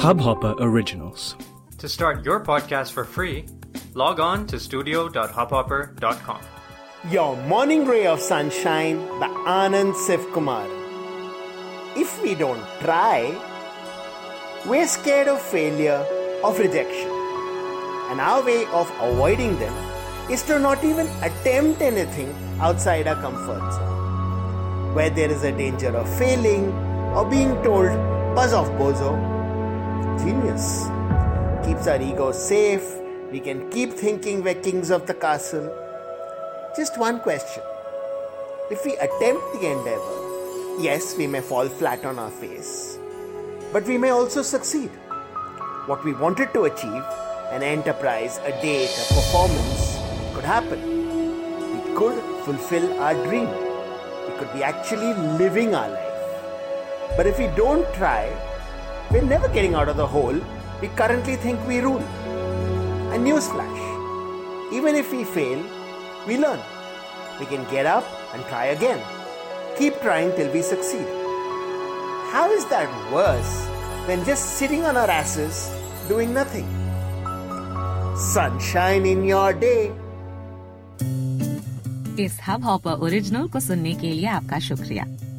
Hubhopper Originals. To start your podcast for free, log on to studio.hubhopper.com. Your Morning Ray of Sunshine by Anand Sivkumar. If we don't try, we're scared of failure, of rejection. And our way of avoiding them is to not even attempt anything outside our comfort zone. Where there is a danger of failing or being told, buzz off, bozo. Genius. Keeps our ego safe. We can keep thinking we're kings of the castle. Just one question. If we attempt the endeavor, yes, we may fall flat on our face, but we may also succeed. What we wanted to achieve, an enterprise, a date, a performance, could happen. We could fulfill our dream. We could be actually living our life. But if we don't try, we're never getting out of the hole we currently think we rule. A newsflash. Even if we fail, we learn. We can get up and try again. Keep trying till we succeed. How is that worse than just sitting on our asses doing nothing? Sunshine in your day. इस hub hopper original को सुनने के लिए आपका शुक्रिया